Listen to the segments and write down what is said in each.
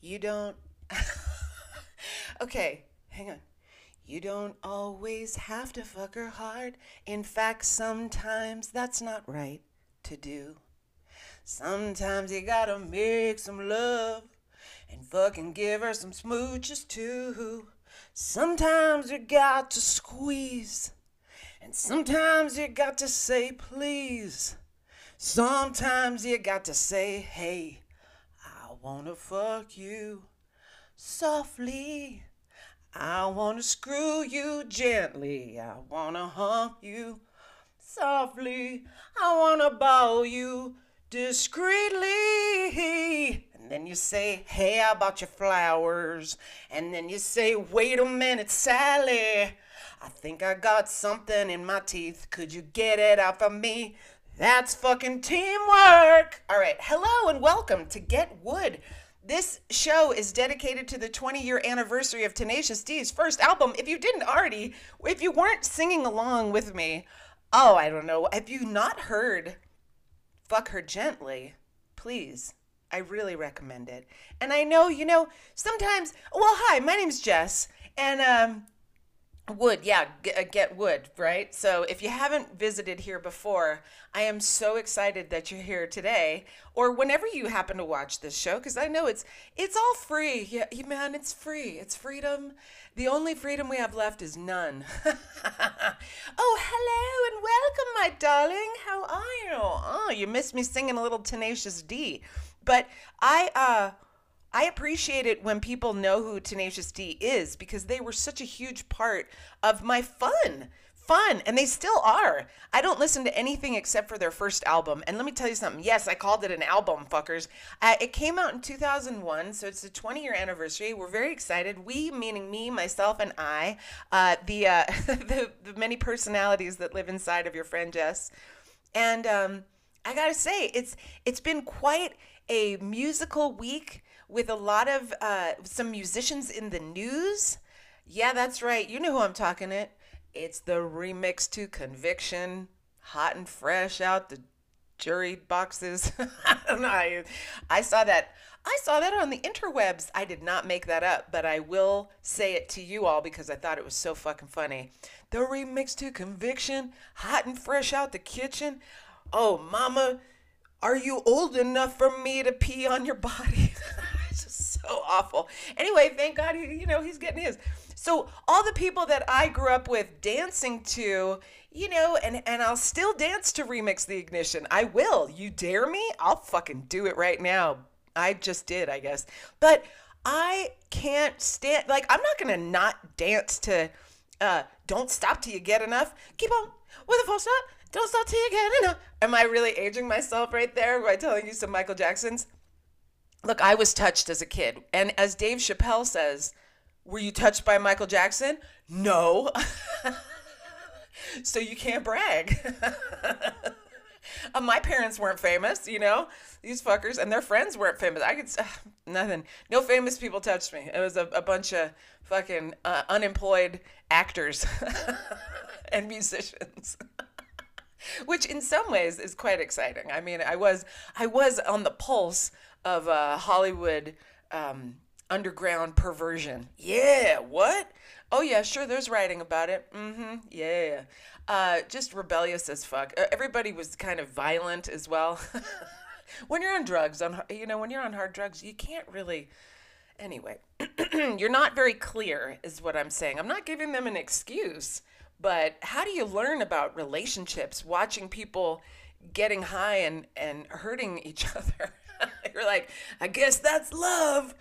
You don't. okay, hang on. You don't always have to fuck her hard. In fact, sometimes that's not right to do. Sometimes you gotta make some love and fucking give her some smooches too. Sometimes you got to squeeze, and sometimes you got to say please. Sometimes you got to say, hey, wanna fuck you softly. I wanna screw you gently. I wanna hump you softly. I wanna bow you discreetly. And then you say, Hey, how about your flowers? And then you say, Wait a minute, Sally. I think I got something in my teeth. Could you get it out for me? That's fucking teamwork. All right. Hello and welcome to Get Wood. This show is dedicated to the 20 year anniversary of Tenacious D's first album. If you didn't already, if you weren't singing along with me, oh, I don't know. Have you not heard Fuck Her Gently? Please. I really recommend it. And I know, you know, sometimes, well, hi, my name's Jess, and um, Wood, yeah, get, uh, get wood, right? So if you haven't visited here before, I am so excited that you're here today, or whenever you happen to watch this show, because I know it's it's all free. Yeah, man, it's free. It's freedom. The only freedom we have left is none. oh, hello and welcome, my darling. How are you? Oh, you missed me singing a little Tenacious D, but I uh I appreciate it when people know who Tenacious D is because they were such a huge part of my fun. Fun, and they still are. I don't listen to anything except for their first album. And let me tell you something. Yes, I called it an album, fuckers. Uh, it came out in 2001, so it's the 20 year anniversary. We're very excited. We, meaning me, myself, and I, uh, the, uh, the the many personalities that live inside of your friend Jess, and um, I gotta say, it's it's been quite a musical week with a lot of uh, some musicians in the news. Yeah, that's right. You know who I'm talking it. It's the remix to Conviction, hot and fresh out the jury boxes. I don't know. I, I saw that. I saw that on the interwebs. I did not make that up, but I will say it to you all because I thought it was so fucking funny. The remix to Conviction, hot and fresh out the kitchen. Oh, mama, are you old enough for me to pee on your body? so awful. Anyway, thank God, he, you know, he's getting his. So all the people that I grew up with dancing to, you know, and and I'll still dance to remix the ignition. I will. You dare me? I'll fucking do it right now. I just did, I guess. But I can't stand like I'm not gonna not dance to uh don't stop till you get enough. Keep on with a full stop. Don't stop till you get enough. Am I really aging myself right there by telling you some Michael Jacksons? Look, I was touched as a kid. And as Dave Chappelle says, were you touched by Michael Jackson? No. so you can't brag. uh, my parents weren't famous, you know, these fuckers, and their friends weren't famous. I could, uh, nothing. No famous people touched me. It was a, a bunch of fucking uh, unemployed actors and musicians. Which in some ways is quite exciting. I mean, I was I was on the pulse of uh, Hollywood um, underground perversion. Yeah, what? Oh yeah, sure. There's writing about it. Mm-hmm. Yeah. Uh, just rebellious as fuck. Everybody was kind of violent as well. when you're on drugs, on you know, when you're on hard drugs, you can't really. Anyway, you're not very clear, is what I'm saying. I'm not giving them an excuse, but how do you learn about relationships watching people getting high and and hurting each other? You're like, I guess that's love.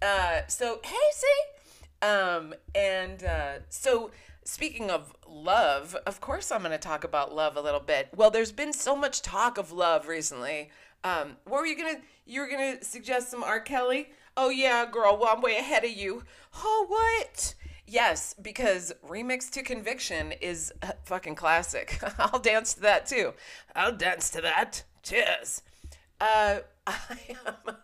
Uh, so hey, see, um, and uh, so speaking of love, of course I'm going to talk about love a little bit. Well, there's been so much talk of love recently. Um, what were you gonna? You were gonna suggest some R. Kelly? Oh yeah, girl. Well, I'm way ahead of you. Oh what? Yes, because Remix to Conviction is a fucking classic. I'll dance to that too. I'll dance to that. Cheers. Uh. I am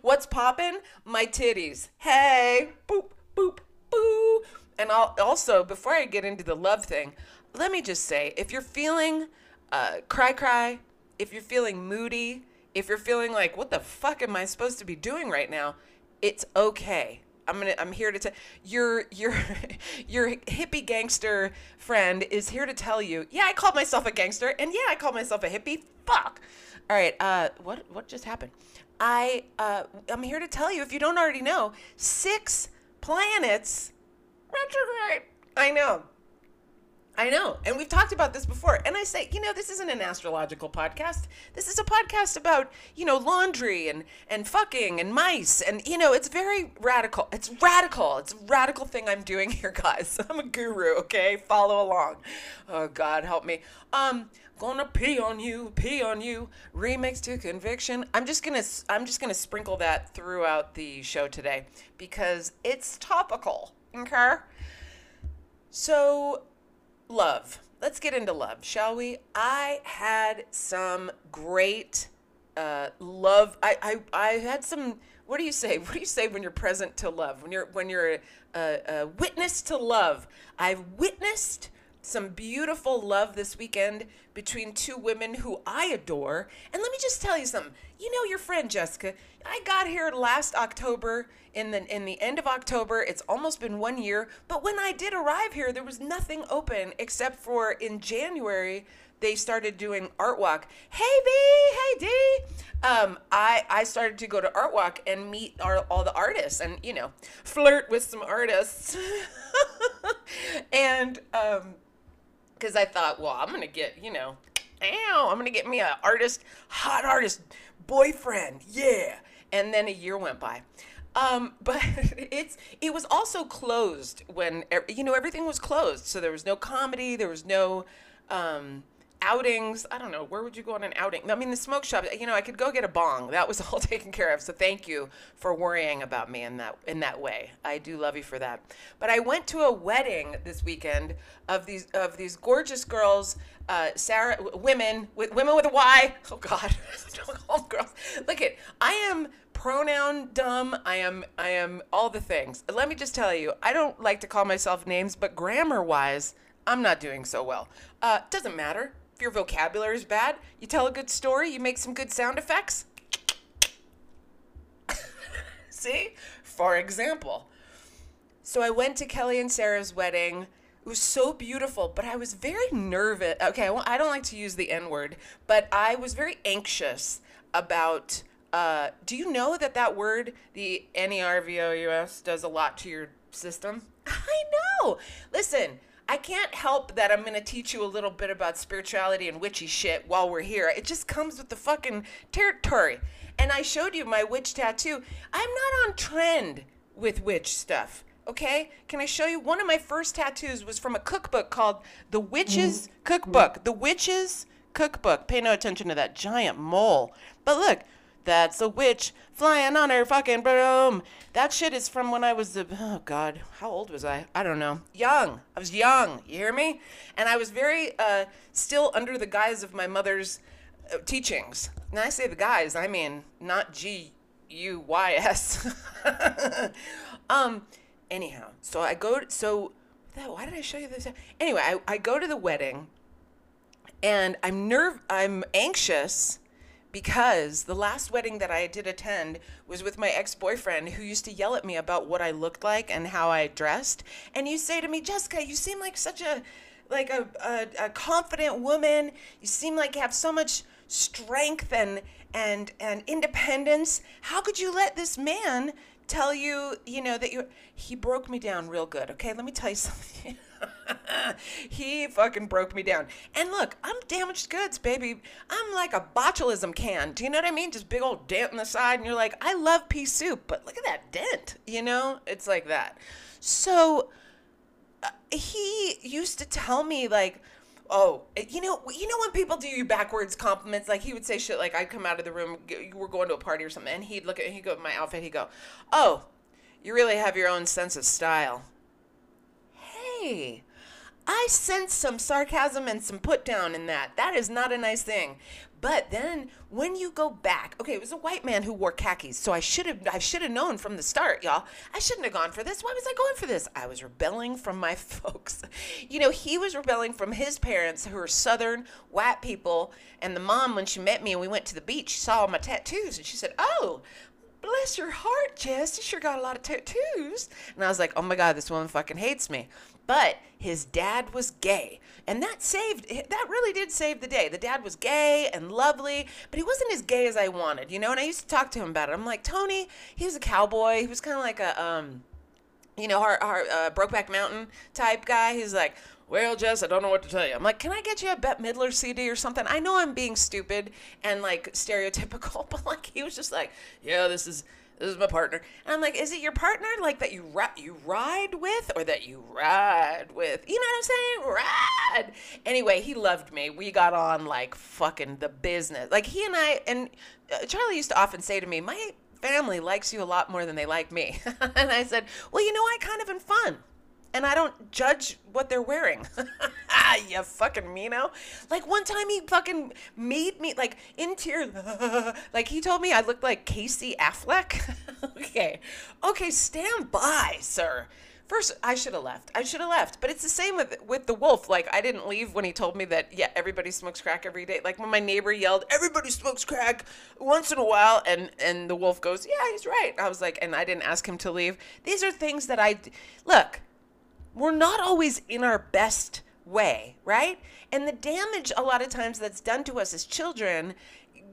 what's poppin'? My titties. Hey, boop, boop, boo. And I'll, also, before I get into the love thing, let me just say if you're feeling uh, cry, cry, if you're feeling moody, if you're feeling like, what the fuck am I supposed to be doing right now? It's okay. I'm gonna. I'm here to tell your your your hippie gangster friend is here to tell you. Yeah, I called myself a gangster, and yeah, I called myself a hippie. Fuck. All right. Uh, what what just happened? I uh, I'm here to tell you if you don't already know, six planets retrograde. I know. I know. And we've talked about this before. And I say, you know, this isn't an astrological podcast. This is a podcast about, you know, laundry and, and fucking and mice. And, you know, it's very radical. It's radical. It's a radical thing I'm doing here, guys. I'm a guru, okay? Follow along. Oh, God, help me. Um, gonna pee on you, pee on you. Remix to conviction. I'm just gonna I'm just gonna sprinkle that throughout the show today because it's topical. Okay. So love. Let's get into love, shall we? I had some great uh, love. I, I, I had some. What do you say? What do you say when you're present to love? When you're when you're a, a, a witness to love? I've witnessed some beautiful love this weekend between two women who I adore. And let me just tell you something. You know your friend Jessica. I got here last October in the in the end of October. It's almost been 1 year, but when I did arrive here there was nothing open except for in January they started doing art walk. Hey B, hey D. Um, I I started to go to art walk and meet our, all the artists and you know flirt with some artists. and um, because I thought, well, I'm gonna get, you know, ow, I'm gonna get me a artist, hot artist boyfriend, yeah. And then a year went by. Um, but it's it was also closed when you know everything was closed, so there was no comedy, there was no um, outings. I don't know. Where would you go on an outing? I mean, the smoke shop. You know, I could go get a bong. That was all taken care of. So thank you for worrying about me in that in that way. I do love you for that. But I went to a wedding this weekend of these of these gorgeous girls. Uh, Sarah, women with women with a Y. Oh God, them girls. Look it. I am pronoun dumb. I am I am all the things. Let me just tell you, I don't like to call myself names, but grammar wise, I'm not doing so well. Uh, doesn't matter your vocabulary is bad, you tell a good story, you make some good sound effects. See? For example. So I went to Kelly and Sarah's wedding. It was so beautiful, but I was very nervous. Okay, well, I don't like to use the N word, but I was very anxious about. Uh, do you know that that word, the N E R V O U S, does a lot to your system? I know. Listen, I can't help that I'm going to teach you a little bit about spirituality and witchy shit while we're here. It just comes with the fucking territory. And I showed you my witch tattoo. I'm not on trend with witch stuff. Okay? Can I show you? One of my first tattoos was from a cookbook called The Witch's mm-hmm. Cookbook. The Witch's Cookbook. Pay no attention to that giant mole. But look, that's a witch flying on her fucking broom. That shit is from when I was the oh god, how old was I? I don't know. Young. I was young. You hear me? And I was very uh, still under the guise of my mother's uh, teachings. Now I say the guise, I mean not G U Y S. um. Anyhow, so I go. to So why did I show you this? Anyway, I, I go to the wedding, and I'm nerve. I'm anxious because the last wedding that I did attend was with my ex boyfriend who used to yell at me about what I looked like and how I dressed. And you say to me, Jessica, you seem like such a like a, a, a confident woman. You seem like you have so much strength and and and independence. How could you let this man tell you, you know, that you he broke me down real good. Okay, let me tell you something. he fucking broke me down. And look, I'm damaged goods, baby. I'm like a botulism can. Do you know what I mean? Just big old dent in the side, and you're like, I love pea soup, but look at that dent. You know, it's like that. So uh, he used to tell me like. Oh, eh, you know, you know when people do you backwards compliments, like he would say shit like I'd come out of the room, we're going to a party or something, and he'd look at, he'd go at my outfit, he'd go, "Oh, you really have your own sense of style." Hey, I sense some sarcasm and some put down in that. That is not a nice thing. But then when you go back, okay, it was a white man who wore khakis, so I should have I should have known from the start, y'all. I shouldn't have gone for this. Why was I going for this? I was rebelling from my folks. You know, he was rebelling from his parents who are southern white people, and the mom when she met me and we went to the beach, she saw my tattoos and she said, "Oh, bless your heart, Jess. You sure got a lot of tattoos. And I was like, oh my God, this woman fucking hates me. But his dad was gay. And that saved, that really did save the day. The dad was gay and lovely, but he wasn't as gay as I wanted, you know? And I used to talk to him about it. I'm like, Tony, he was a cowboy. He was kind of like a, um, you know, our, our uh, Brokeback Mountain type guy. He's like, well, Jess, I don't know what to tell you. I'm like, can I get you a Bette Midler CD or something? I know I'm being stupid and like stereotypical, but like he was just like, yeah, this is this is my partner. And I'm like, is it your partner like that you ri- you ride with or that you ride with? You know what I'm saying? Ride. Anyway, he loved me. We got on like fucking the business. Like he and I and uh, Charlie used to often say to me, my family likes you a lot more than they like me. and I said, well, you know, I kind of am fun and I don't judge what they're wearing. you fucking meano. Like one time he fucking made me like in tears. like he told me I looked like Casey Affleck. okay. Okay, stand by, sir. First, I should have left. I should have left. But it's the same with with the wolf. Like I didn't leave when he told me that yeah, everybody smokes crack every day. Like when my neighbor yelled, "Everybody smokes crack once in a while," and and the wolf goes, "Yeah, he's right." I was like, and I didn't ask him to leave. These are things that I look we're not always in our best way, right? And the damage a lot of times that's done to us as children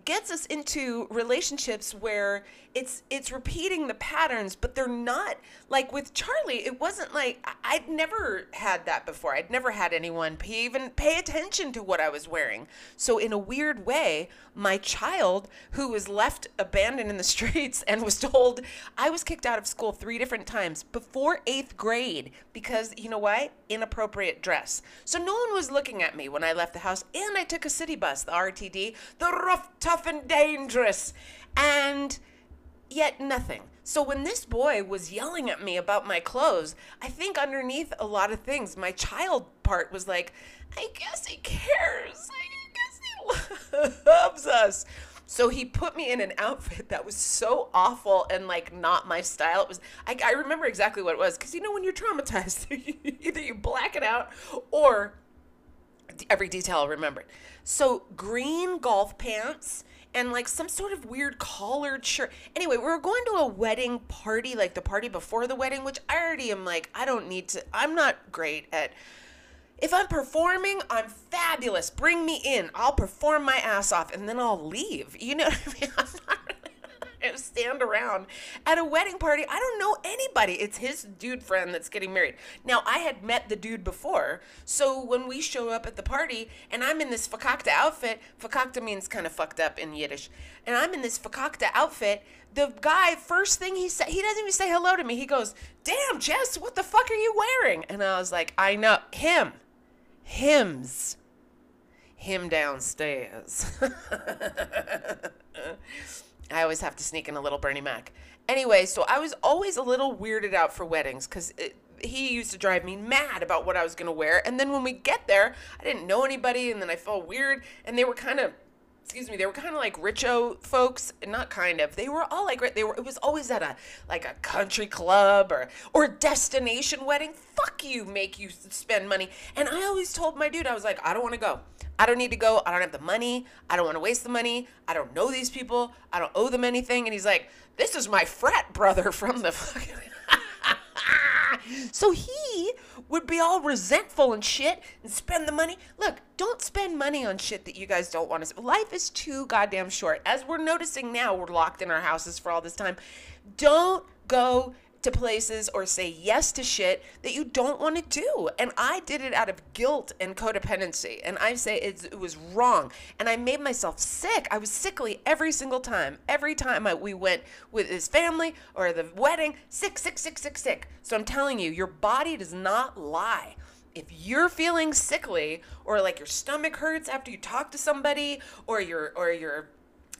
gets us into relationships where it's it's repeating the patterns but they're not like with charlie it wasn't like i'd never had that before. I'd never had anyone pay, even pay attention to what i was wearing. So in a weird way my child who was left abandoned in the streets and was told i was kicked out of school three different times before eighth grade because you know why inappropriate dress. So no one was looking at me when i left the house and i took a city bus the rtd the rough tough and dangerous. And yet nothing. So when this boy was yelling at me about my clothes, I think underneath a lot of things, my child part was like, I guess he cares. I guess he loves us. So he put me in an outfit that was so awful and like not my style. It was I, I remember exactly what it was because you know when you're traumatized, either you black it out or every detail I remembered. So green golf pants and like some sort of weird collared shirt. Anyway, we were going to a wedding party, like the party before the wedding, which I already am like, I don't need to, I'm not great at. If I'm performing, I'm fabulous. Bring me in. I'll perform my ass off and then I'll leave. You know what I mean? I'm not stand around at a wedding party. I don't know anybody. It's his dude friend that's getting married. Now, I had met the dude before, so when we show up at the party and I'm in this fakakta outfit, fakakta means kind of fucked up in Yiddish, and I'm in this fakakta outfit, the guy, first thing he said, he doesn't even say hello to me. He goes, Damn, Jess, what the fuck are you wearing? And I was like, I know, him, hims." him downstairs. I always have to sneak in a little Bernie Mac. Anyway, so I was always a little weirded out for weddings because he used to drive me mad about what I was going to wear. And then when we get there, I didn't know anybody, and then I felt weird, and they were kind of excuse me, they were kind of like richo folks, not kind of. They were all like they were. It was always at a like a country club or or destination wedding. Fuck you, make you spend money. And I always told my dude, I was like, I don't want to go. I don't need to go. I don't have the money. I don't want to waste the money. I don't know these people. I don't owe them anything. And he's like, this is my frat brother from the fucking. so he would be all resentful and shit and spend the money. Look, don't spend money on shit that you guys don't want to. Life is too goddamn short. As we're noticing now, we're locked in our houses for all this time. Don't go to places or say yes to shit that you don't want to do. And I did it out of guilt and codependency. And I say it was wrong. And I made myself sick. I was sickly every single time. Every time I, we went with his family or the wedding, sick, sick, sick, sick, sick. So I'm telling you, your body does not lie if you're feeling sickly or like your stomach hurts after you talk to somebody or you're or you're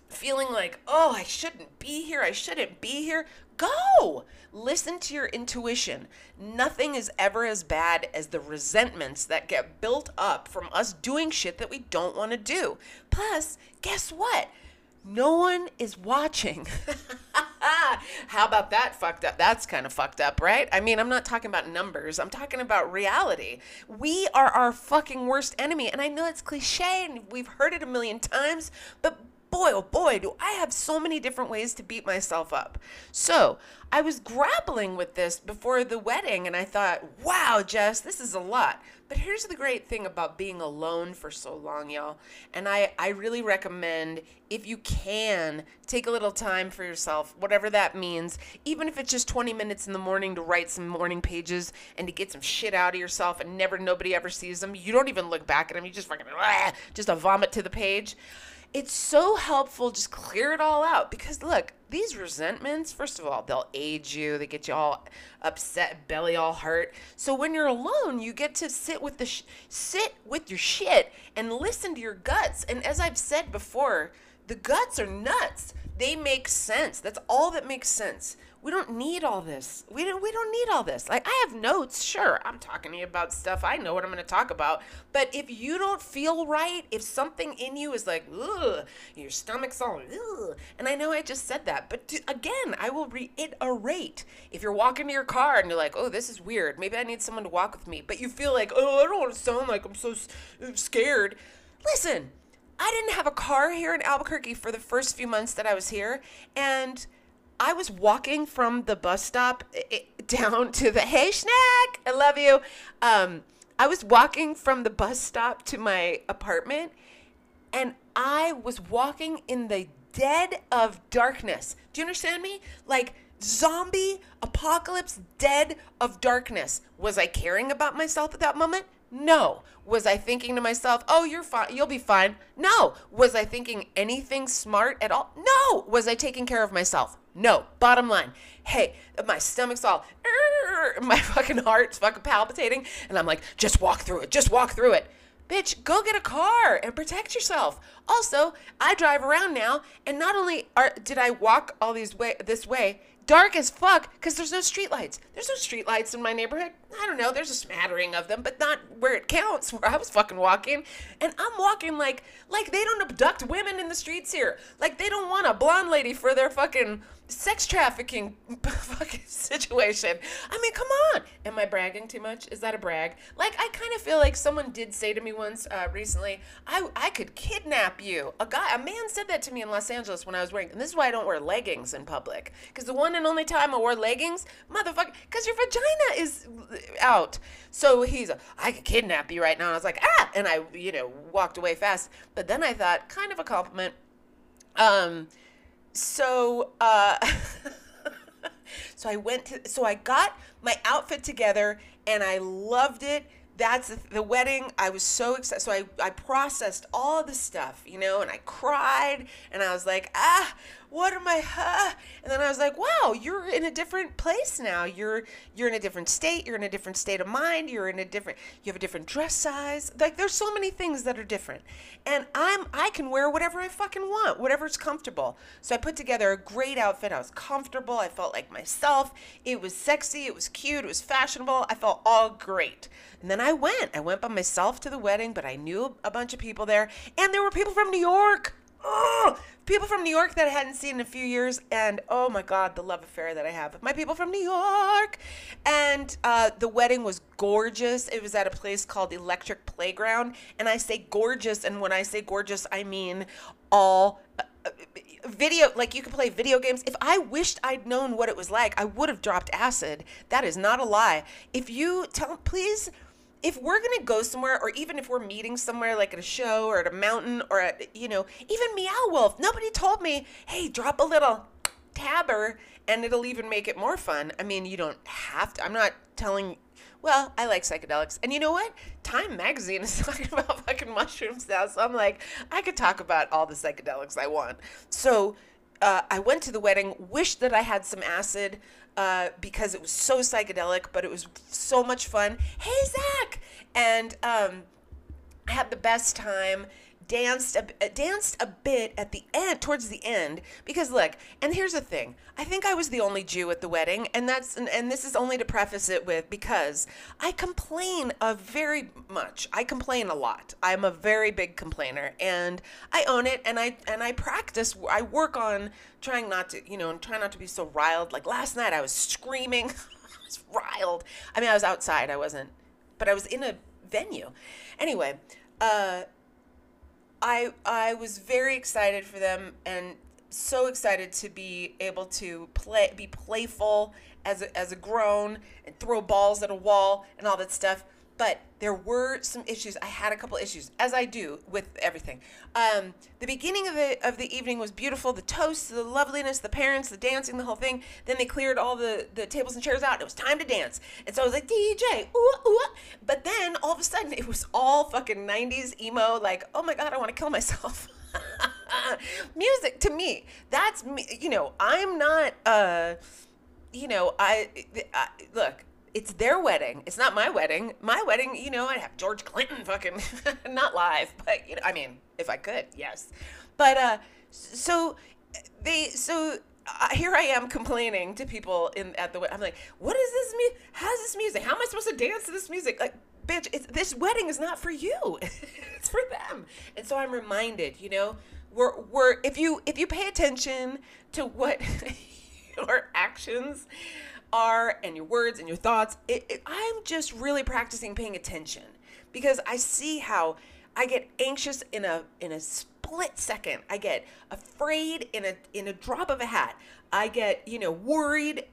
feeling like, "Oh, I shouldn't be here. I shouldn't be here." Go! Listen to your intuition. Nothing is ever as bad as the resentments that get built up from us doing shit that we don't want to do. Plus, guess what? No one is watching. How about that fucked up? That's kind of fucked up, right? I mean, I'm not talking about numbers. I'm talking about reality. We are our fucking worst enemy. And I know it's cliche and we've heard it a million times, but boy, oh boy, do I have so many different ways to beat myself up. So I was grappling with this before the wedding, and I thought, wow, Jess, this is a lot. But here's the great thing about being alone for so long, y'all. And I, I really recommend, if you can, take a little time for yourself, whatever that means, even if it's just 20 minutes in the morning to write some morning pages and to get some shit out of yourself and never, nobody ever sees them. You don't even look back at them. You just fucking, just a vomit to the page it's so helpful just clear it all out because look these resentments first of all they'll age you they get you all upset belly all hurt. So when you're alone you get to sit with the sh- sit with your shit and listen to your guts. And as i've said before the guts are nuts. They make sense. That's all that makes sense we don't need all this. We don't we don't need all this. Like I have notes, sure. I'm talking to you about stuff. I know what I'm going to talk about. But if you don't feel right, if something in you is like, ugh, your stomach's all, ugh, and I know I just said that, but to, again, I will reiterate. If you're walking to your car and you're like, oh, this is weird. Maybe I need someone to walk with me, but you feel like, oh, I don't want to sound like I'm so scared. Listen, I didn't have a car here in Albuquerque for the first few months that I was here, and I was walking from the bus stop down to the hey snack, I love you. Um, I was walking from the bus stop to my apartment, and I was walking in the dead of darkness. Do you understand me? Like zombie apocalypse, dead of darkness. Was I caring about myself at that moment? No. Was I thinking to myself, "Oh, you're fine. You'll be fine." No. Was I thinking anything smart at all? No. Was I taking care of myself? No. Bottom line. Hey, my stomach's all my fucking heart's fucking palpitating and I'm like, "Just walk through it. Just walk through it." Bitch, go get a car and protect yourself. Also, I drive around now, and not only are, did I walk all these way this way, dark as fuck because there's no streetlights. There's no streetlights in my neighborhood. I don't know. There's a smattering of them, but not where it counts. Where I was fucking walking, and I'm walking like like they don't abduct women in the streets here. Like they don't want a blonde lady for their fucking sex trafficking fucking situation. I mean, come on. Am I bragging too much? Is that a brag? Like, I kind of feel like someone did say to me once uh, recently, I, I could kidnap you. A guy, a man said that to me in Los Angeles when I was wearing, and this is why I don't wear leggings in public. Because the one and only time I wore leggings, motherfucker, because your vagina is out. So he's, I could kidnap you right now. And I was like, ah, and I, you know, walked away fast. But then I thought, kind of a compliment. Um, so uh, so I went to so I got my outfit together and I loved it. That's the, the wedding. I was so excited. So I, I processed all the stuff, you know, and I cried and I was like, ah, what am I? Huh? And then I was like, wow, you're in a different place now. You're you're in a different state. You're in a different state of mind. You're in a different. You have a different dress size. Like there's so many things that are different. And I'm I can wear whatever I fucking want, whatever's comfortable. So I put together a great outfit. I was comfortable. I felt like myself. It was sexy. It was cute. It was fashionable. I felt all great. And then I went. I went by myself to the wedding, but I knew a bunch of people there, and there were people from New York oh, people from New York that I hadn't seen in a few years, and oh my God, the love affair that I have with my people from New York. And uh, the wedding was gorgeous. It was at a place called Electric Playground, and I say gorgeous, and when I say gorgeous, I mean all. Uh, video like you could play video games if i wished i'd known what it was like i would have dropped acid that is not a lie if you tell please if we're gonna go somewhere, or even if we're meeting somewhere like at a show or at a mountain or at you know even Meow Wolf, nobody told me, hey, drop a little tabber and it'll even make it more fun. I mean, you don't have to. I'm not telling. Well, I like psychedelics, and you know what? Time Magazine is talking about fucking mushrooms now, so I'm like, I could talk about all the psychedelics I want. So. Uh, I went to the wedding, wished that I had some acid uh, because it was so psychedelic, but it was so much fun. Hey, Zach! And um, I had the best time danced a, uh, danced a bit at the end towards the end because look and here's the thing i think i was the only jew at the wedding and that's and, and this is only to preface it with because i complain a very much i complain a lot. I'm a very big complainer and i own it and i and i practice i work on trying not to you know and try not to be so riled. Like last night i was screaming i was riled. I mean i was outside i wasn't but i was in a venue. Anyway uh I I was very excited for them and so excited to be able to play be playful as a, as a grown and throw balls at a wall and all that stuff but there were some issues. I had a couple issues, as I do with everything. Um, the beginning of the of the evening was beautiful. The toast, the loveliness, the parents, the dancing, the whole thing. Then they cleared all the, the tables and chairs out. It was time to dance, and so I was like DJ, ooh ooh. But then all of a sudden, it was all fucking '90s emo. Like, oh my god, I want to kill myself. Music to me, that's me. You know, I'm not. Uh, you know, I, I look it's their wedding. It's not my wedding. My wedding, you know, I'd have George Clinton fucking not live, but you know, I mean, if I could, yes. But uh so they so uh, here I am complaining to people in at the I'm like, "What is this music? How's this music? How am I supposed to dance to this music?" Like, bitch, this wedding is not for you. it's for them. And so I'm reminded, you know, we're we're if you if you pay attention to what your actions are and your words and your thoughts. It, it, I'm just really practicing paying attention because I see how I get anxious in a in a split second. I get afraid in a in a drop of a hat. I get, you know, worried,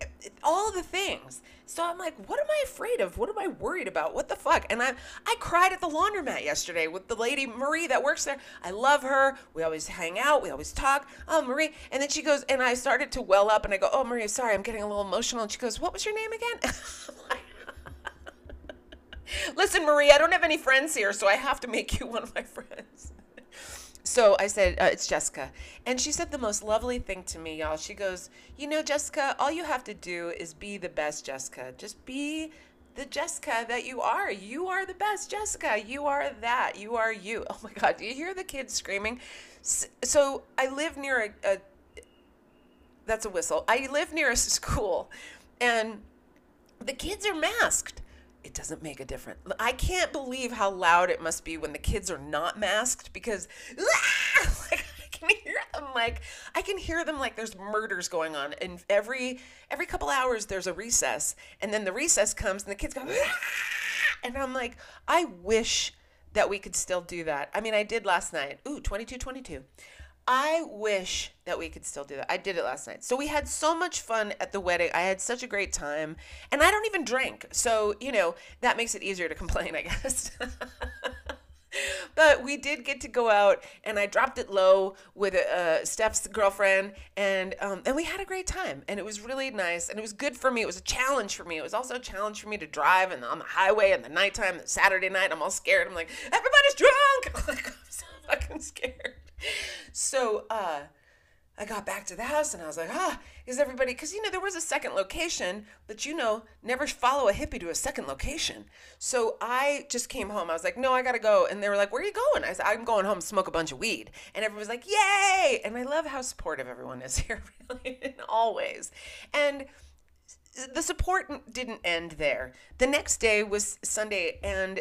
all the things. So I'm like, what am I afraid of? What am I worried about? What the fuck? And I I cried at the laundromat yesterday with the lady Marie that works there. I love her. We always hang out. We always talk. Oh, Marie. And then she goes, and I started to well up and I go, oh, Marie, sorry, I'm getting a little emotional. And she goes, what was your name again? Listen, Marie, I don't have any friends here, so I have to make you one of my friends. So I said, uh, It's Jessica. And she said the most lovely thing to me, y'all. She goes, You know, Jessica, all you have to do is be the best Jessica. Just be the Jessica that you are. You are the best Jessica. You are that. You are you. Oh my God. Do you hear the kids screaming? So I live near a, a that's a whistle. I live near a school and the kids are masked it doesn't make a difference. I can't believe how loud it must be when the kids are not masked because like, I can hear them like I can hear them like there's murders going on and every every couple hours there's a recess and then the recess comes and the kids go and I'm like I wish that we could still do that. I mean I did last night. Ooh, 22 22. I wish that we could still do that. I did it last night. So we had so much fun at the wedding. I had such a great time. And I don't even drink. So, you know, that makes it easier to complain, I guess. but we did get to go out and I dropped it low with uh, Steph's girlfriend and um, and we had a great time and it was really nice and it was good for me. It was a challenge for me. It was also a challenge for me to drive and on the highway in the nighttime, Saturday night. I'm all scared. I'm like, everybody's drunk. I'm so fucking scared. So uh, I got back to the house and I was like, ah, is everybody, because you know, there was a second location, but you know, never follow a hippie to a second location. So I just came home. I was like, no, I got to go. And they were like, where are you going? I said, I'm going home smoke a bunch of weed. And everyone was like, yay. And I love how supportive everyone is here, really, always. And the support didn't end there. The next day was Sunday, and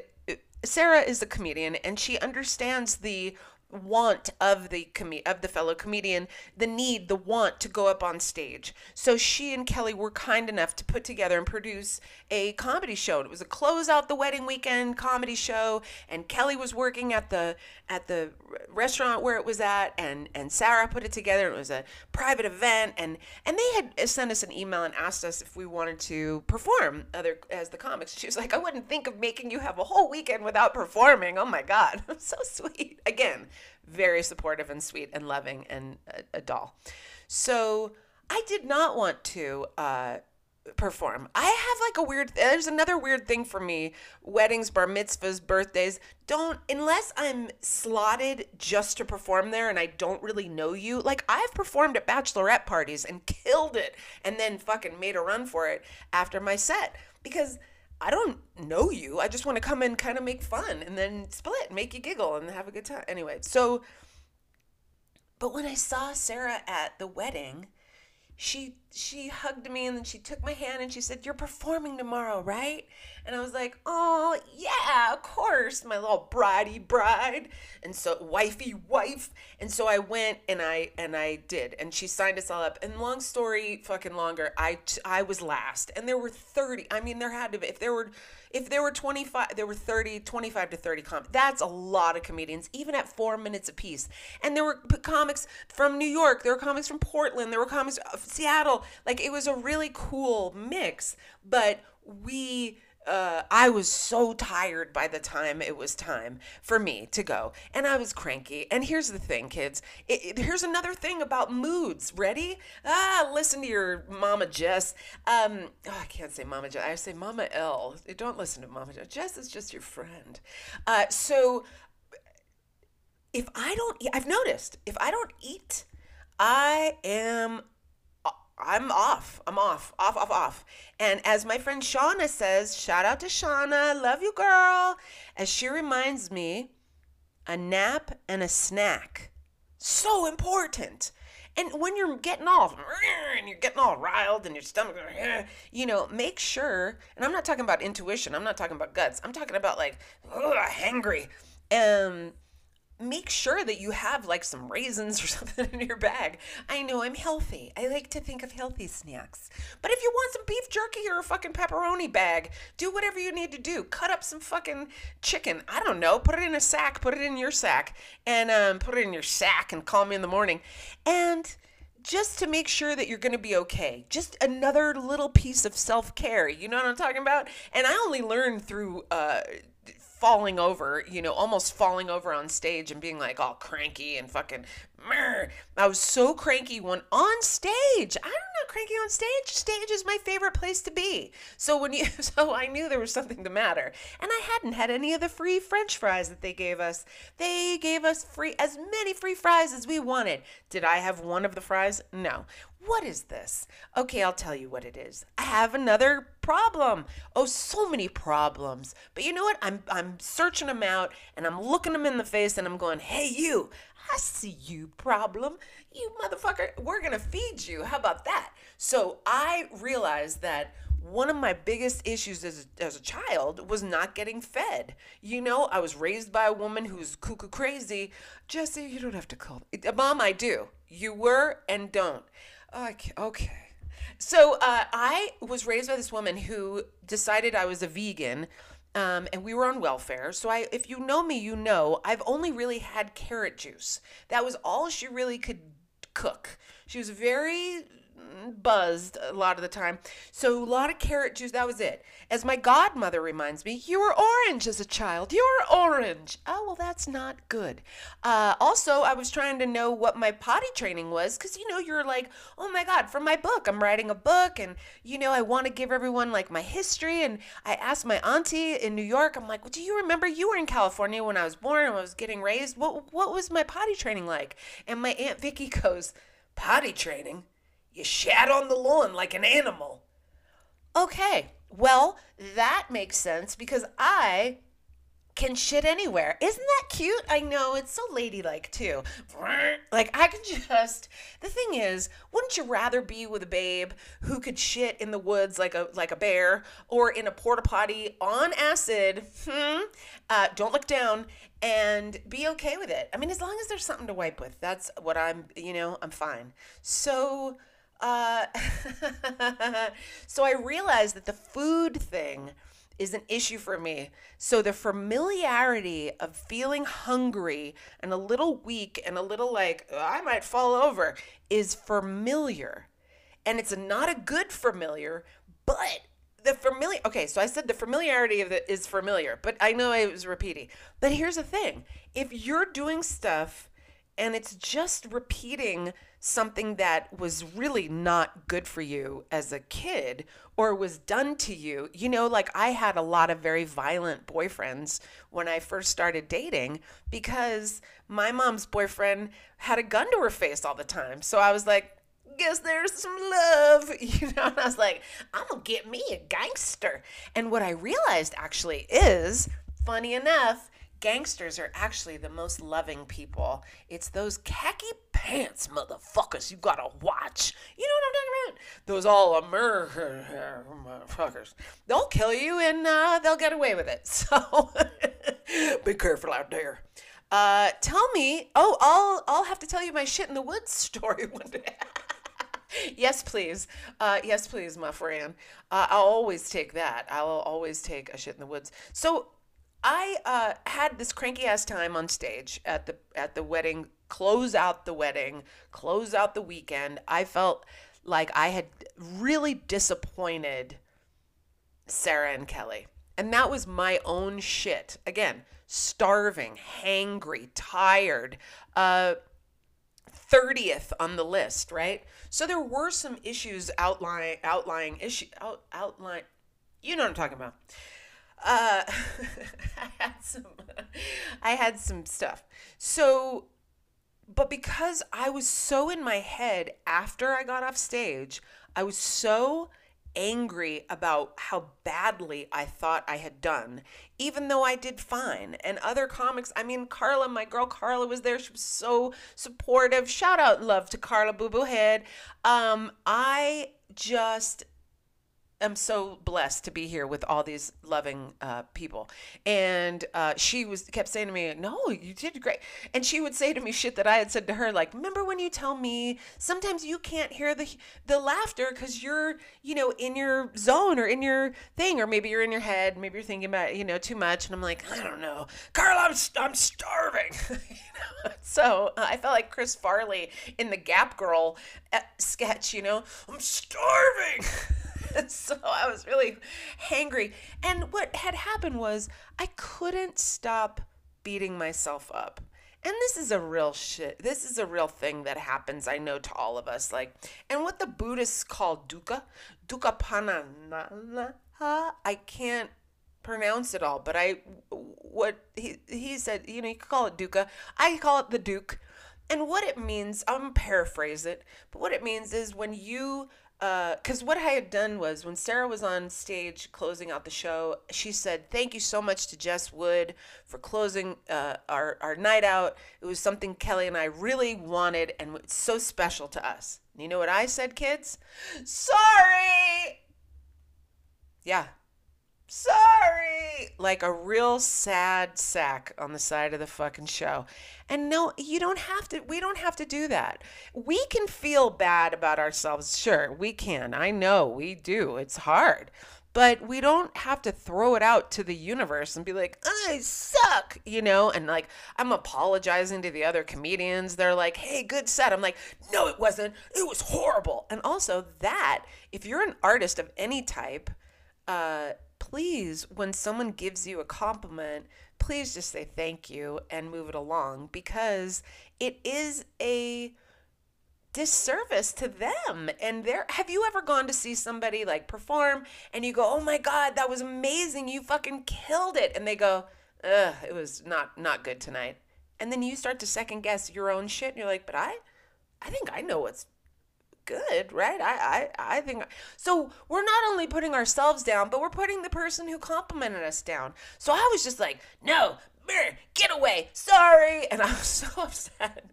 Sarah is a comedian and she understands the want of the com- of the fellow comedian, the need, the want to go up on stage. So she and Kelly were kind enough to put together and produce a comedy show. It was a close out the wedding weekend comedy show, and Kelly was working at the at the restaurant where it was at, and and Sarah put it together. It was a private event, and and they had sent us an email and asked us if we wanted to perform other as the comics. She was like, I wouldn't think of making you have a whole weekend without performing. Oh my god, I'm so sweet. Again, very supportive and sweet and loving and a, a doll. So I did not want to. Uh, perform. I have like a weird there's another weird thing for me. Weddings, bar mitzvahs, birthdays. Don't unless I'm slotted just to perform there and I don't really know you. Like I've performed at bachelorette parties and killed it and then fucking made a run for it after my set because I don't know you. I just want to come and kind of make fun and then split, make you giggle and have a good time. Anyway, so but when I saw Sarah at the wedding, she she hugged me and then she took my hand and she said, "You're performing tomorrow, right?" And I was like, "Oh yeah, of course, my little bridey bride." And so wifey wife. And so I went and I and I did, and she signed us all up. And long story, fucking longer. I I was last, and there were thirty. I mean, there had to be if there were if there were 25 there were 30 25 to 30 comics that's a lot of comedians even at four minutes apiece and there were comics from new york there were comics from portland there were comics from seattle like it was a really cool mix but we uh, I was so tired by the time it was time for me to go, and I was cranky. And here's the thing, kids. It, it, here's another thing about moods. Ready? Ah, listen to your Mama Jess. Um, oh, I can't say Mama Jess. I say Mama L. Don't listen to Mama Jess. Jess is just your friend. Uh, so if I don't, I've noticed if I don't eat, I am I'm off. I'm off, off, off, off. And as my friend Shauna says, shout out to Shauna, love you, girl. As she reminds me, a nap and a snack, so important. And when you're getting all and you're getting all riled and your stomach, you know, make sure. And I'm not talking about intuition. I'm not talking about guts. I'm talking about like, ugh, hangry. Um, make sure that you have like some raisins or something in your bag. I know I'm healthy. I like to think of healthy snacks. But if you want some beef jerky or a fucking pepperoni bag, do whatever you need to do. Cut up some fucking chicken. I don't know. Put it in a sack. Put it in your sack. And um, put it in your sack and call me in the morning. And just to make sure that you're going to be okay. Just another little piece of self care. You know what I'm talking about? And I only learned through uh, falling over, you know, almost falling over on stage and being like all cranky and fucking. Meh. I was so cranky when on stage. I'm not cranky on stage. Stage is my favorite place to be. So when you, so I knew there was something the matter, and I hadn't had any of the free French fries that they gave us. They gave us free as many free fries as we wanted. Did I have one of the fries? No. What is this? Okay, I'll tell you what it is. I have another problem. Oh, so many problems. But you know what? I'm I'm searching them out and I'm looking them in the face and I'm going, "Hey you, I see you problem. You motherfucker, we're going to feed you. How about that?" So, I realized that one of my biggest issues as as a child was not getting fed. You know, I was raised by a woman who's cuckoo crazy. Jesse, you don't have to call. Mom, I do. You were and don't. Okay. okay. So uh, I was raised by this woman who decided I was a vegan. Um, and we were on welfare. So I, if you know me, you know I've only really had carrot juice. That was all she really could cook. She was very buzzed a lot of the time. So a lot of carrot juice, that was it. As my godmother reminds me, you were orange as a child. You were orange. Oh, well, that's not good. Uh, also, I was trying to know what my potty training was because, you know, you're like, oh my God, from my book, I'm writing a book and, you know, I want to give everyone like my history. And I asked my auntie in New York, I'm like, well, do you remember you were in California when I was born and I was getting raised? What, what was my potty training like? And my Aunt Vicky goes, potty training? You shat on the lawn like an animal. Okay, well, that makes sense because I can shit anywhere. Isn't that cute? I know it's so ladylike too. Like I could just the thing is, wouldn't you rather be with a babe who could shit in the woods like a like a bear or in a porta potty on acid? Hmm. Uh, don't look down and be okay with it. I mean, as long as there's something to wipe with, that's what I'm. You know, I'm fine. So uh, so I realized that the food thing is an issue for me. So the familiarity of feeling hungry and a little weak and a little like I might fall over is familiar. And it's not a good familiar, but the familiar okay so i said the familiarity of it is familiar but i know i was repeating but here's the thing if you're doing stuff and it's just repeating something that was really not good for you as a kid or was done to you. You know, like I had a lot of very violent boyfriends when I first started dating because my mom's boyfriend had a gun to her face all the time. So I was like, guess there's some love, you know. And I was like, I'm gonna get me a gangster. And what I realized actually is, funny enough, gangsters are actually the most loving people. It's those khaki pants motherfuckers you gotta watch. You know what I'm talking about? Those all American motherfuckers. They'll kill you and uh, they'll get away with it. So be careful out there. Uh, tell me. Oh, I'll I'll have to tell you my shit in the woods story one day. yes, please. Uh, yes, please, my friend. Uh, I'll always take that. I'll always take a shit in the woods. So I uh, had this cranky ass time on stage at the at the wedding. Close out the wedding. Close out the weekend. I felt like I had really disappointed Sarah and Kelly. And that was my own shit. Again, starving, hangry, tired, uh, 30th on the list, right? So there were some issues outlying, outlying issue, out, outline. You know what I'm talking about. Uh, I had some, I had some stuff. So, but because I was so in my head after I got off stage, I was so angry about how badly I thought I had done, even though I did fine. And other comics, I mean, Carla, my girl Carla was there. She was so supportive. Shout out love to Carla Boo Boo Head. Um, I just am so blessed to be here with all these loving uh, people. And uh, she was kept saying to me, "No, you did great." And she would say to me shit that I had said to her, like, "Remember when you tell me sometimes you can't hear the the laughter because you're, you know, in your zone or in your thing, or maybe you're in your head, maybe you're thinking about, you know, too much." And I'm like, "I don't know, Carl, I'm I'm starving." So uh, I felt like Chris Farley in the Gap Girl uh, sketch, you know, I'm starving. so I was really hangry. And what had happened was I couldn't stop beating myself up. And this is a real shit. This is a real thing that happens, I know, to all of us. Like, and what the Buddhists call dukkha, dukkha I can't pronounce it all, but I, what he, he said, you know, you could call it dukkha. I call it the duke. And what it means, I'm paraphrase it, but what it means is when you because uh, what I had done was when Sarah was on stage closing out the show, she said, Thank you so much to Jess Wood for closing uh, our, our night out. It was something Kelly and I really wanted, and it's so special to us. And you know what I said, kids? Sorry! Yeah, sorry! Like a real sad sack on the side of the fucking show. And no you don't have to we don't have to do that. We can feel bad about ourselves. Sure we can. I know we do. It's hard. But we don't have to throw it out to the universe and be like i suck you know? And like i'm apologizing to the other comedians. They're like hey good set. I'm like no it wasn't. It was horrible. And also that if you're an artist of any type uh please, when someone gives you a compliment, please just say thank you and move it along because it is a disservice to them. And there have you ever gone to see somebody like perform and you go oh my god that was amazing. You fucking killed it. And they go ugh it was not not good tonight. And then you start to second guess your own shit and you're like but i i think i know what's good, right? I, I, I think so. We're not only putting ourselves down, but we're putting the person who complimented us down. So I was just like, no, get away, sorry, and I was so upset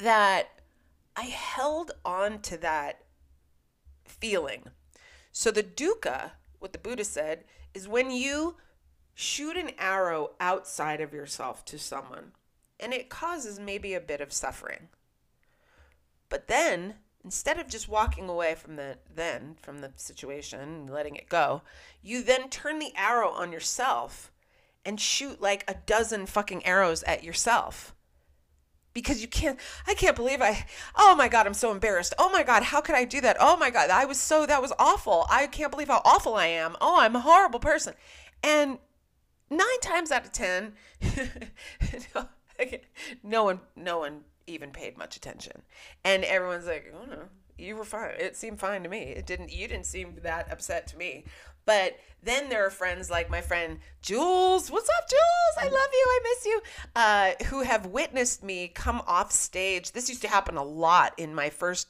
that I held on to that feeling. So the dukkha, what the Buddha said, is when you shoot an arrow outside of yourself to someone, and it causes maybe a bit of suffering. But then, instead of just walking away from the then from the situation and letting it go, you then turn the arrow on yourself and shoot like a dozen fucking arrows at yourself. Because you can't, I can't believe I, oh my God, I'm so embarrassed. Oh my God, how could I do that? Oh my God, I was so, that was awful. I can't believe how awful I am. Oh, I'm a horrible person. And nine times out of 10, no one, no one even paid much attention. And everyone's like, oh no, you were fine. It seemed fine to me. It didn't, you didn't seem that upset to me. But then there are friends like my friend Jules. What's up, Jules? I love you. I miss you. Uh, who have witnessed me come off stage. This used to happen a lot in my first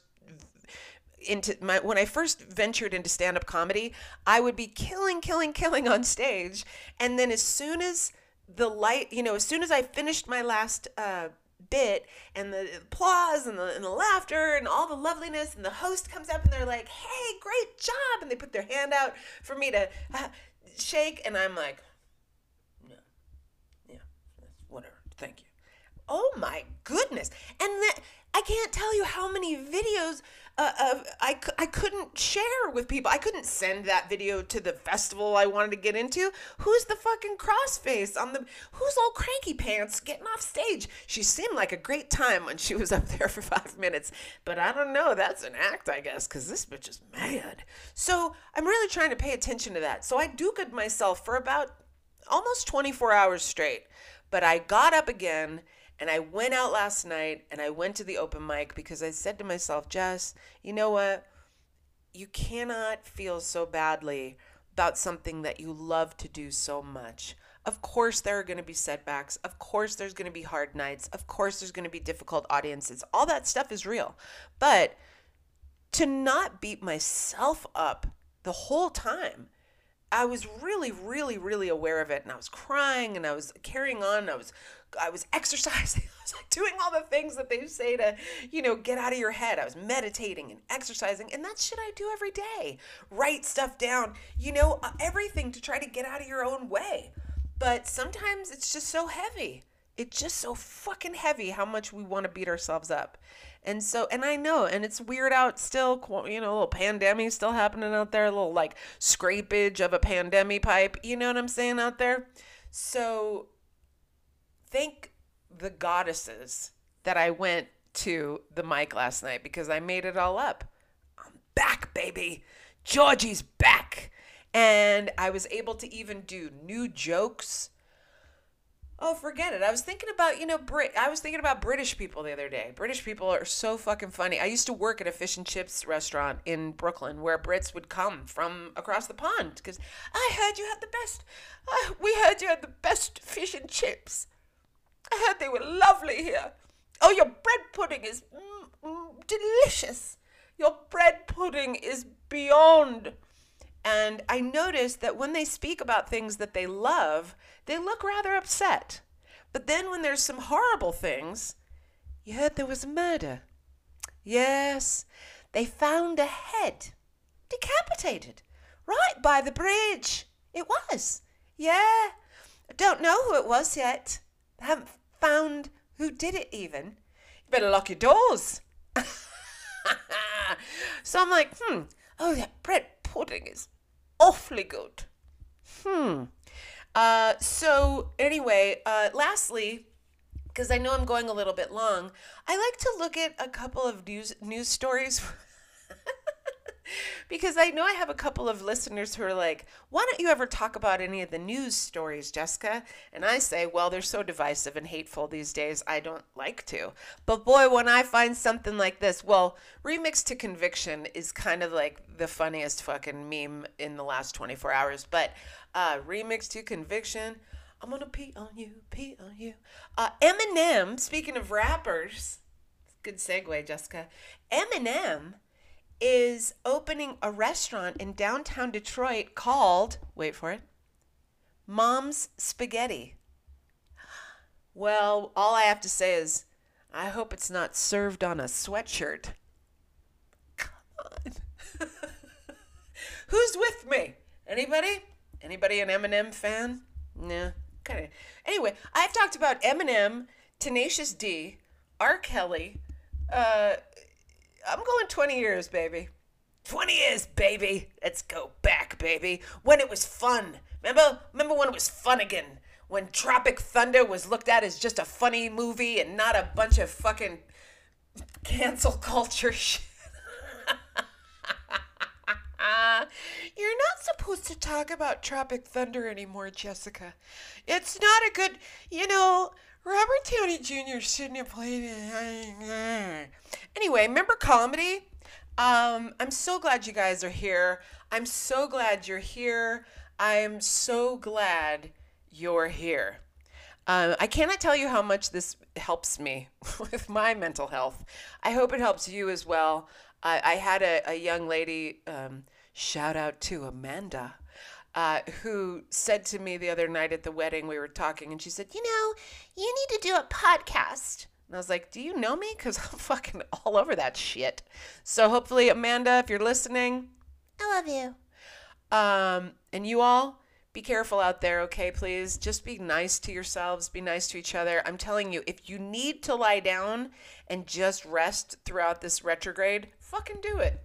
into my when I first ventured into stand-up comedy, I would be killing, killing, killing on stage, and then as soon as the light, you know, as soon as I finished my last uh, bit and the applause and the, and the laughter and all the loveliness and the host comes up and they're like hey great job! And they put their hand out for me to uh, shake and i'm like yeah yeah whatever thank you. Oh my goodness. And that i can't tell you how many videos uh, I, I couldn't share with people. I couldn't send that video to the festival I wanted to get into. Who's the fucking crossface on the who's all cranky pants getting off stage? She seemed like a great time when she was up there for five minutes, but I don't know. That's an act, I guess, because this bitch is mad. So I'm really trying to pay attention to that. So I duked myself for about almost 24 hours straight, but I got up again and I went out last night and I went to the open mic because I said to myself, Jess, you know what? You cannot feel so badly about something that you love to do so much. Of course, there are going to be setbacks. Of course, there's going to be hard nights. Of course, there's going to be difficult audiences. All that stuff is real. But to not beat myself up the whole time I was really, really, really aware of it, and I was crying, and I was carrying on. I was, I was exercising. I was like doing all the things that they say to, you know, get out of your head. I was meditating and exercising, and that's shit I do every day. Write stuff down, you know, uh, everything to try to get out of your own way. But sometimes it's just so heavy. It's just so fucking heavy how much we want to beat ourselves up. And so, and I know, and it's weird out still, you know, a little pandemic still happening out there, a little like scrapage of a pandemic pipe, you know what I'm saying out there? So, thank the goddesses that I went to the mic last night because I made it all up. I'm back, baby. Georgie's back. And I was able to even do new jokes Oh, forget it. I was thinking about, you know, Brit. I was thinking about British people the other day. British people are so fucking funny. I used to work at a fish and chips restaurant in Brooklyn where Brits would come from across the pond because I heard you had the best. Uh, we heard you had the best fish and chips. I heard they were lovely here. Oh, your bread pudding is mm, mm, delicious. Your bread pudding is beyond. And I noticed that when they speak about things that they love, they look rather upset. But then when there's some horrible things, you heard there was a murder. Yes, they found a head decapitated right by the bridge. It was. Yeah. I don't know who it was yet. I haven't found who did it even. You better lock your doors. so I'm like, hmm, oh, that bread pudding is awfully good. Hmm. Uh, so anyway, uh, lastly, because I know I'm going a little bit long, I like to look at a couple of news news stories. because I know I have a couple of listeners who are like, why don't you ever talk about any of the news stories, Jessica? And I say, well, they're so divisive and hateful these days, I don't like to. But boy, when I find something like this, well, Remix to Conviction is kind of like the funniest fucking meme in the last 24 hours. But uh, remix to Conviction. I'm gonna pee on you, pee on you. Uh, Eminem, speaking of rappers, good segue, Jessica. Eminem is opening a restaurant in downtown Detroit called, wait for it, Mom's Spaghetti. Well, all I have to say is, I hope it's not served on a sweatshirt. Come on. Who's with me? Anybody? Anybody an Eminem fan? Nah, kind of. Anyway, I've talked about Eminem, Tenacious D, R. Kelly. Uh, I'm going 20 years, baby. 20 years, baby. Let's go back, baby. When it was fun. Remember? Remember when it was fun again? When Tropic Thunder was looked at as just a funny movie and not a bunch of fucking cancel culture shit. You're supposed to talk about Tropic Thunder anymore, Jessica. It's not a good, you know, Robert Downey Jr. shouldn't have played it. Anyway, remember comedy? Um, I'm so glad you guys are here. I'm so glad you're here. I'm so glad you're here. Uh, I cannot tell you how much this helps me with my mental health. I hope it helps you as well. I, I had a, a young lady. Um, Shout out to Amanda. uh, who said to me the other night at the wedding, we were talking, and she said, You know, you need to do a podcast. And I was like, Do you know me? Because I'm fucking all over that shit. So hopefully, Amanda, if you're listening, I love you. Um, and you all, be careful out there, okay, please? Just be nice to yourselves, be nice to each other. I'm telling you, if you need to lie down and just rest throughout this retrograde, fucking do it.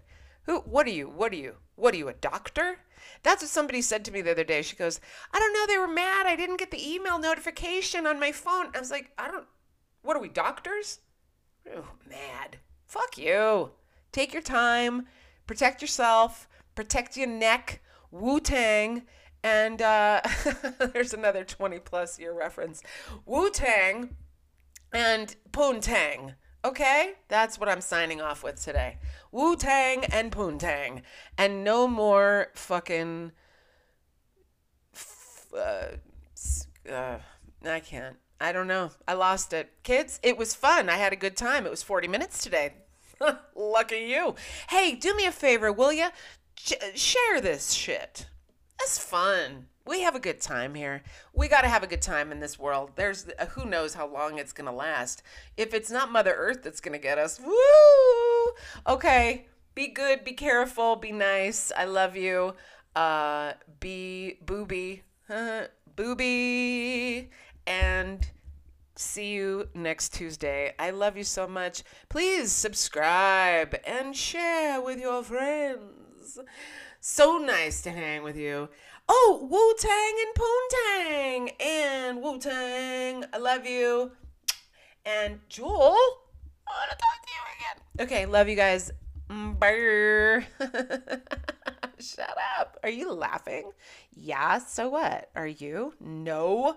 Who what are you? What are you? What are you, a doctor? That's what somebody said to me the other day. She goes, I don't know, they were mad. I didn't get the email notification on my phone. I was like, I don't what are we, doctors? Oh, mad. Fuck you. Take your time, protect yourself, protect your neck, Wu Tang, and uh, there's another 20 plus year reference. Wu Tang and Poontang. Okay? That's what I'm signing off with today. Wu Tang and Poontang. And no more fucking. F- uh, uh, I can't. I don't know. I lost it. Kids, it was fun. I had a good time. It was 40 minutes today. Lucky you. Hey, do me a favor, will you? Sh- share this shit. That's fun. We have a good time here. We got to have a good time in this world. There's uh, who knows how long it's going to last. If it's not Mother Earth that's going to get us. Woo! Okay, be good, be careful, be nice. I love you. Uh be booby. booby and see you next Tuesday. I love you so much. Please subscribe and share with your friends. So nice to hang with you. Oh, Wu Tang and Poontang and Wu Tang. I love you. And Jewel, I want to talk to you again. Okay, love you guys. Bye. Shut up. Are you laughing? Yeah, so what? Are you? No.